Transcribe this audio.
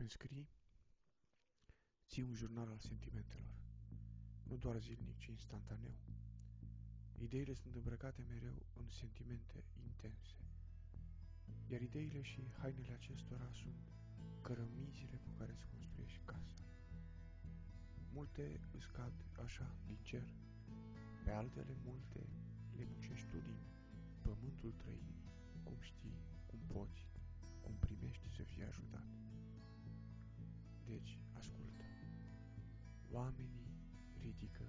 Când scrii, ții un jurnal al sentimentelor, nu doar zilnic, ci instantaneu. Ideile sunt îmbrăcate mereu în sentimente intense, iar ideile și hainele acestora sunt cărămizile cu care îți construiești casa. Multe îți cad așa din cer, pe altele multe Oamenii ridică